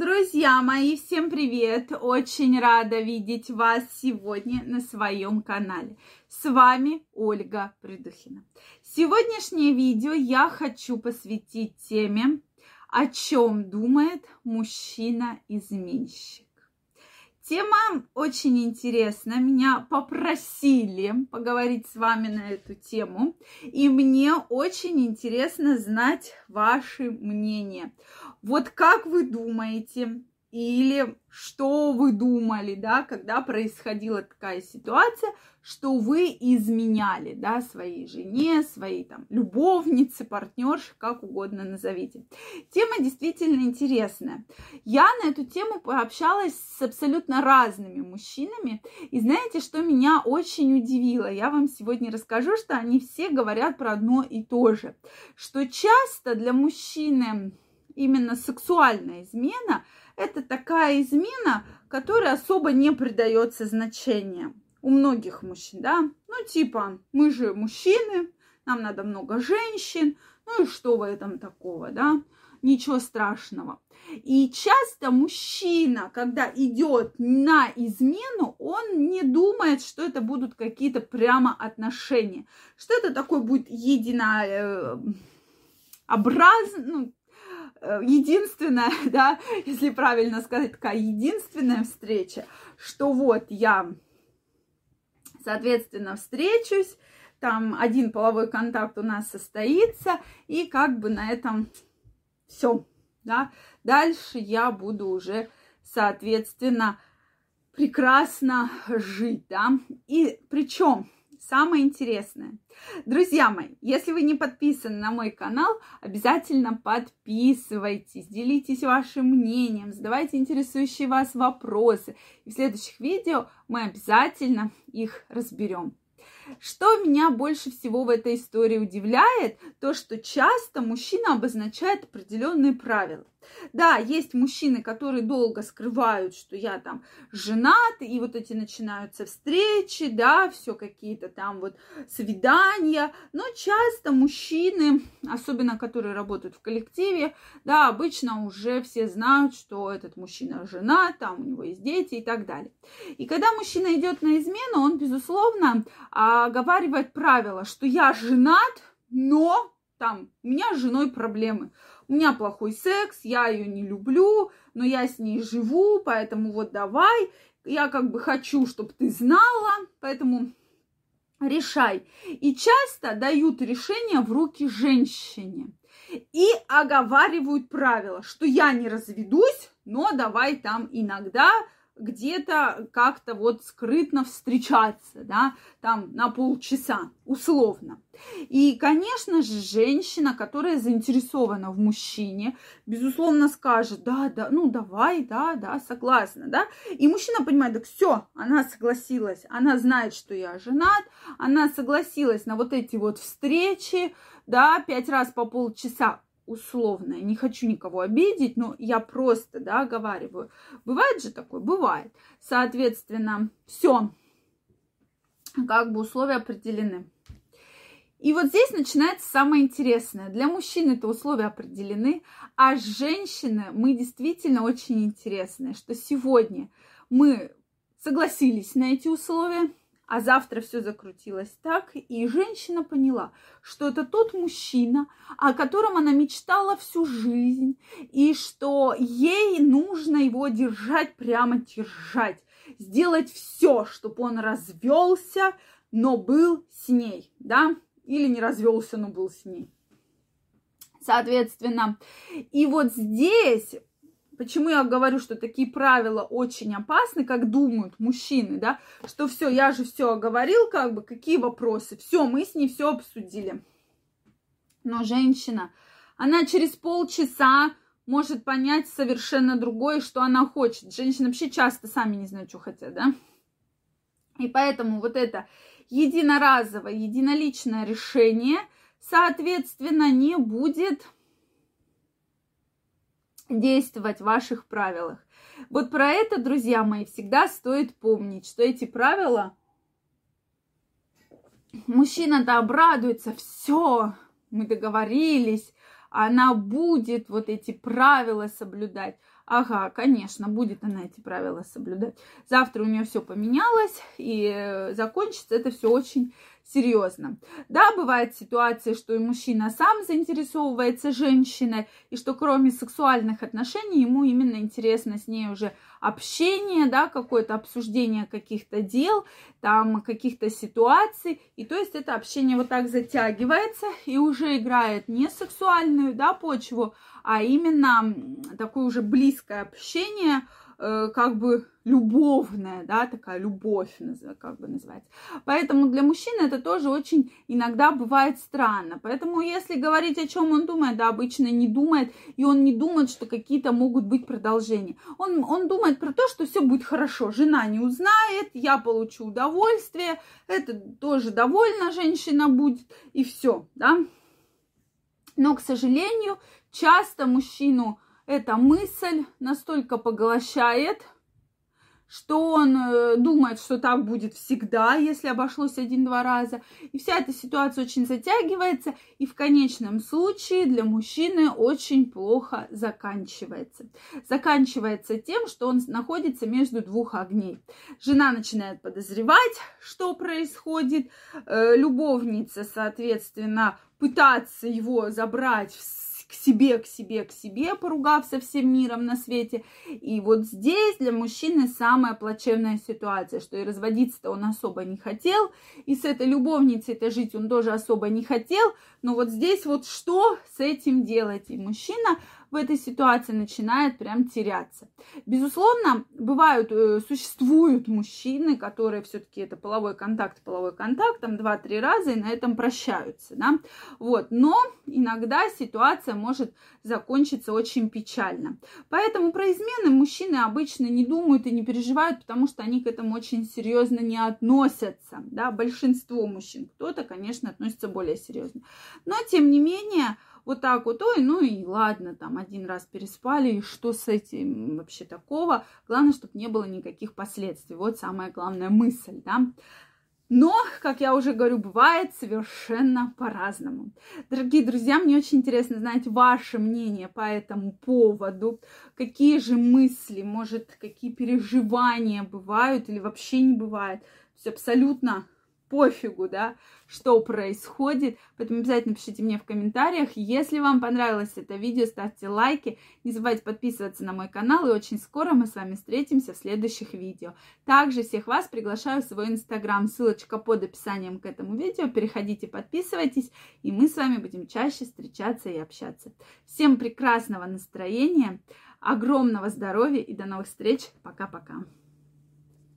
Друзья мои, всем привет! Очень рада видеть вас сегодня на своем канале. С вами Ольга Придухина. Сегодняшнее видео я хочу посвятить теме, о чем думает мужчина-изменщик. Тема очень интересна. Меня попросили поговорить с вами на эту тему. И мне очень интересно знать ваше мнение. Вот как вы думаете, или что вы думали, да, когда происходила такая ситуация, что вы изменяли, да, своей жене, своей там любовнице, партнерше, как угодно назовите. Тема действительно интересная. Я на эту тему пообщалась с абсолютно разными мужчинами, и знаете, что меня очень удивило? Я вам сегодня расскажу, что они все говорят про одно и то же, что часто для мужчины именно сексуальная измена – это такая измена, которая особо не придается значения у многих мужчин, да. Ну, типа, мы же мужчины, нам надо много женщин, ну и что в этом такого, да? Ничего страшного. И часто мужчина, когда идет на измену, он не думает, что это будут какие-то прямо отношения, что это такой будет единообразный, ну, Э, единственная, да, если правильно сказать, такая единственная встреча, что вот я, соответственно, встречусь, там один половой контакт у нас состоится, и как бы на этом все, да. Дальше я буду уже, соответственно, прекрасно жить, да. И причем самое интересное. Друзья мои, если вы не подписаны на мой канал, обязательно подписывайтесь, делитесь вашим мнением, задавайте интересующие вас вопросы. И в следующих видео мы обязательно их разберем. Что меня больше всего в этой истории удивляет, то что часто мужчина обозначает определенные правила. Да, есть мужчины, которые долго скрывают, что я там женат, и вот эти начинаются встречи, да, все какие-то там вот свидания, но часто мужчины, особенно которые работают в коллективе, да, обычно уже все знают, что этот мужчина женат, там у него есть дети и так далее. И когда мужчина идет на измену, он, безусловно, оговаривает правило, что я женат, но там у меня с женой проблемы у меня плохой секс, я ее не люблю, но я с ней живу, поэтому вот давай, я как бы хочу, чтобы ты знала, поэтому решай. И часто дают решение в руки женщине и оговаривают правила, что я не разведусь, но давай там иногда где-то как-то вот скрытно встречаться, да, там на полчаса, условно. И, конечно же, женщина, которая заинтересована в мужчине, безусловно, скажет, да, да, ну давай, да, да, согласна, да. И мужчина понимает, так все, она согласилась, она знает, что я женат, она согласилась на вот эти вот встречи, да, пять раз по полчаса условное. Не хочу никого обидеть, но я просто, да, оговариваю. Бывает же такое? Бывает. Соответственно, все, как бы условия определены. И вот здесь начинается самое интересное. Для мужчин это условия определены, а женщины мы действительно очень интересные, что сегодня мы согласились на эти условия, а завтра все закрутилось так, и женщина поняла, что это тот мужчина, о котором она мечтала всю жизнь, и что ей нужно его держать, прямо держать, сделать все, чтобы он развелся, но был с ней, да, или не развелся, но был с ней. Соответственно, и вот здесь Почему я говорю, что такие правила очень опасны, как думают мужчины, да, что все, я же все оговорил, как бы, какие вопросы, все, мы с ней все обсудили. Но женщина, она через полчаса может понять совершенно другое, что она хочет. Женщины вообще часто сами не знают, что хотят, да. И поэтому вот это единоразовое, единоличное решение, соответственно, не будет действовать в ваших правилах. Вот про это, друзья мои, всегда стоит помнить, что эти правила мужчина-то обрадуется, все, мы договорились, она будет вот эти правила соблюдать. ага, конечно, будет она эти правила соблюдать. Завтра у нее все поменялось, и э, закончится это все очень серьезно. Да, бывает ситуация, что и мужчина сам заинтересовывается женщиной, и что кроме сексуальных отношений ему именно интересно с ней уже общение, да, какое-то обсуждение каких-то дел, там каких-то ситуаций, и то есть это общение вот так затягивается и уже играет не сексуальную, да, почву, а именно такое уже близкое общение, Э, как бы любовная, да, такая любовь, как бы называется. Поэтому для мужчины это тоже очень иногда бывает странно. Поэтому если говорить, о чем он думает, да, обычно не думает, и он не думает, что какие-то могут быть продолжения. Он, он думает про то, что все будет хорошо, жена не узнает, я получу удовольствие, это тоже довольна женщина будет, и все, да. Но, к сожалению, часто мужчину эта мысль настолько поглощает, что он э, думает, что так будет всегда, если обошлось один-два раза. И вся эта ситуация очень затягивается, и в конечном случае для мужчины очень плохо заканчивается. Заканчивается тем, что он находится между двух огней. Жена начинает подозревать, что происходит, э, любовница, соответственно, пытаться его забрать в к себе, к себе, к себе, поругав со всем миром на свете. И вот здесь для мужчины самая плачевная ситуация, что и разводиться-то он особо не хотел, и с этой любовницей-то жить он тоже особо не хотел, но вот здесь вот что с этим делать? И мужчина в этой ситуации начинает прям теряться. Безусловно, бывают, э, существуют мужчины, которые все-таки это половой контакт, половой контакт, там два-три раза и на этом прощаются, да, вот, но иногда ситуация может закончиться очень печально. Поэтому про измены мужчины обычно не думают и не переживают, потому что они к этому очень серьезно не относятся, да, большинство мужчин, кто-то, конечно, относится более серьезно. Но, тем не менее, вот так вот, ой, ну и ладно, там один раз переспали, и что с этим вообще такого? Главное, чтобы не было никаких последствий. Вот самая главная мысль, да. Но, как я уже говорю, бывает совершенно по-разному. Дорогие друзья, мне очень интересно знать ваше мнение по этому поводу. Какие же мысли, может, какие переживания бывают или вообще не бывает. Есть абсолютно пофигу, да, что происходит. Поэтому обязательно пишите мне в комментариях. Если вам понравилось это видео, ставьте лайки. Не забывайте подписываться на мой канал. И очень скоро мы с вами встретимся в следующих видео. Также всех вас приглашаю в свой инстаграм. Ссылочка под описанием к этому видео. Переходите, подписывайтесь. И мы с вами будем чаще встречаться и общаться. Всем прекрасного настроения, огромного здоровья и до новых встреч. Пока-пока.